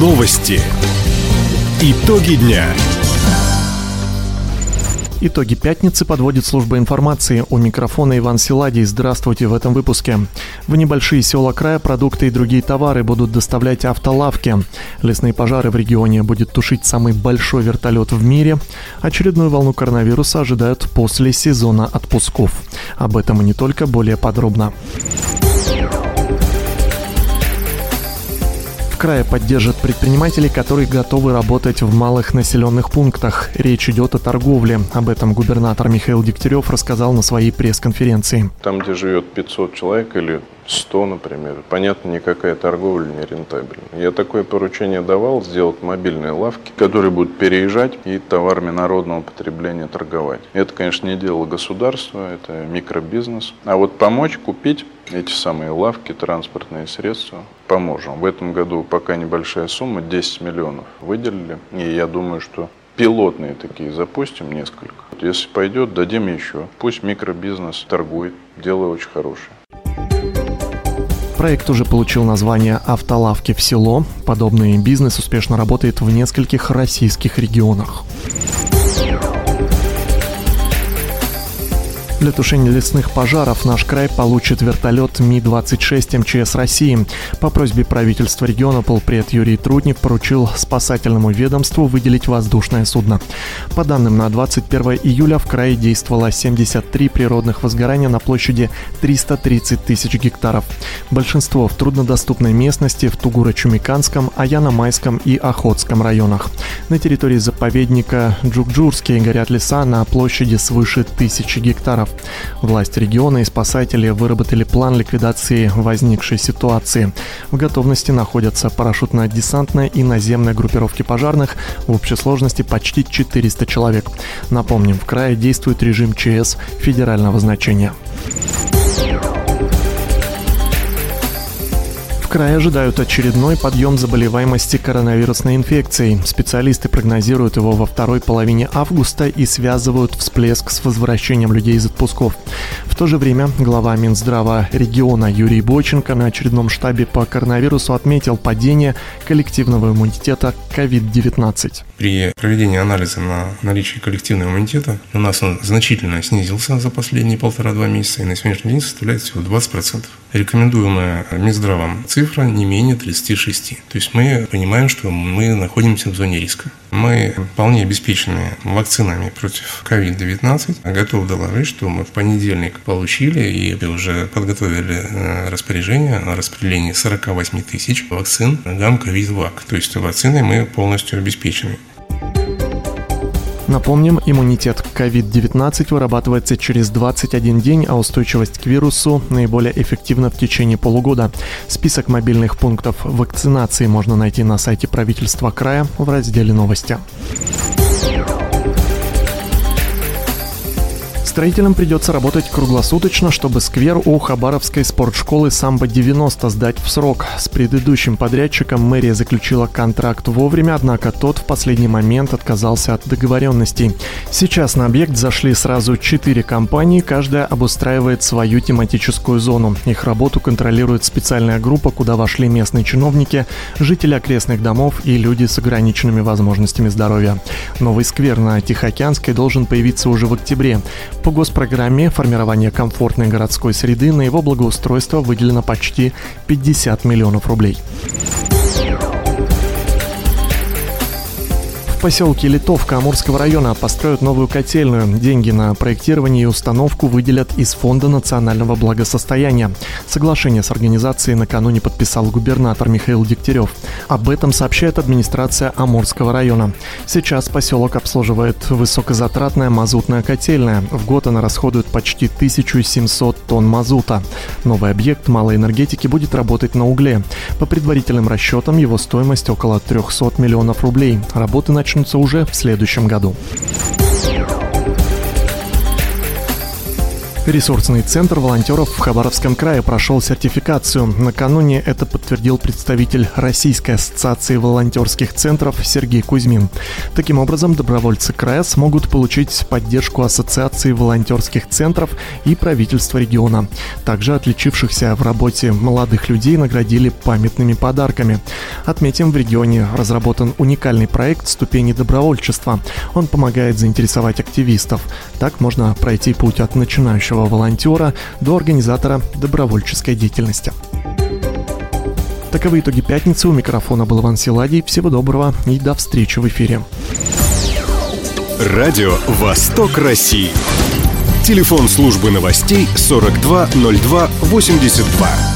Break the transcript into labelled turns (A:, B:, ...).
A: Новости. Итоги дня.
B: Итоги пятницы подводит служба информации. У микрофона Иван Силадий. Здравствуйте в этом выпуске. В небольшие села края продукты и другие товары будут доставлять автолавки. Лесные пожары в регионе будет тушить самый большой вертолет в мире. Очередную волну коронавируса ожидают после сезона отпусков. Об этом и не только, более подробно. Края поддержат предпринимателей, которые готовы работать в малых населенных пунктах. Речь идет о торговле. Об этом губернатор Михаил Дегтярев рассказал на своей пресс-конференции.
C: Там, где живет 500 человек или 100, например, понятно, никакая торговля не рентабельна. Я такое поручение давал сделать мобильные лавки, которые будут переезжать и товарами народного потребления торговать. Это, конечно, не дело государства, это микробизнес. А вот помочь купить эти самые лавки, транспортные средства, поможем. В этом году пока небольшая сумма, 10 миллионов выделили. И я думаю, что пилотные такие запустим несколько. Если пойдет, дадим еще. Пусть микробизнес торгует. Дело очень хорошее.
B: Проект уже получил название «Автолавки в село». Подобный бизнес успешно работает в нескольких российских регионах. Для тушения лесных пожаров наш край получит вертолет Ми-26 МЧС России. По просьбе правительства региона полпред Юрий Труднев поручил спасательному ведомству выделить воздушное судно. По данным на 21 июля в крае действовало 73 природных возгорания на площади 330 тысяч гектаров. Большинство в труднодоступной местности в Тугуро-Чумиканском, Аяно-Майском и Охотском районах. На территории заповедника Джукджурский горят леса на площади свыше тысячи гектаров. Власти региона и спасатели выработали план ликвидации возникшей ситуации. В готовности находятся парашютно-десантная и наземная группировки пожарных в общей сложности почти 400 человек. Напомним, в крае действует режим ЧС федерального значения. Крае ожидают очередной подъем заболеваемости коронавирусной инфекцией. Специалисты прогнозируют его во второй половине августа и связывают всплеск с возвращением людей из отпусков. То же время глава Минздрава региона Юрий Бойченко на очередном штабе по коронавирусу отметил падение коллективного иммунитета COVID-19.
D: При проведении анализа на наличие коллективного иммунитета у нас он значительно снизился за последние полтора-два месяца и на сегодняшний день составляет всего 20%. Рекомендуемая Минздравом цифра не менее 36. То есть мы понимаем, что мы находимся в зоне риска. Мы вполне обеспечены вакцинами против COVID-19. Готов доложить, что мы в понедельник получили и уже подготовили э, распоряжение о распределении 48 тысяч вакцин гам ковид-вак. То есть вакциной мы полностью обеспечены.
B: Напомним, иммунитет к COVID-19 вырабатывается через 21 день, а устойчивость к вирусу наиболее эффективна в течение полугода. Список мобильных пунктов вакцинации можно найти на сайте правительства края в разделе «Новости». Строителям придется работать круглосуточно, чтобы сквер у Хабаровской спортшколы «Самбо-90» сдать в срок. С предыдущим подрядчиком мэрия заключила контракт вовремя, однако тот в последний момент отказался от договоренностей. Сейчас на объект зашли сразу четыре компании, каждая обустраивает свою тематическую зону. Их работу контролирует специальная группа, куда вошли местные чиновники, жители окрестных домов и люди с ограниченными возможностями здоровья. Новый сквер на Тихоокеанской должен появиться уже в октябре. По госпрограмме формирования комфортной городской среды на его благоустройство выделено почти 50 миллионов рублей. Поселке Литовка Амурского района построят новую котельную. Деньги на проектирование и установку выделят из Фонда национального благосостояния. Соглашение с организацией накануне подписал губернатор Михаил Дегтярев. Об этом сообщает администрация Амурского района. Сейчас поселок обслуживает высокозатратная мазутная котельная. В год она расходует почти 1700 тонн мазута. Новый объект малой энергетики будет работать на угле. По предварительным расчетам его стоимость около 300 миллионов рублей. Работы начнут начнутся уже в следующем году. Ресурсный центр волонтеров в Хабаровском крае прошел сертификацию. Накануне это подтвердил представитель Российской ассоциации волонтерских центров Сергей Кузьмин. Таким образом, добровольцы края смогут получить поддержку Ассоциации волонтерских центров и правительства региона. Также отличившихся в работе молодых людей наградили памятными подарками. Отметим, в регионе разработан уникальный проект «Ступени добровольчества». Он помогает заинтересовать активистов. Так можно пройти путь от начинающего начинающего волонтера до организатора добровольческой деятельности. Таковы итоги пятницы. У микрофона был Иван Силадий. Всего доброго и до встречи в эфире.
A: Радио «Восток России». Телефон службы новостей 420282.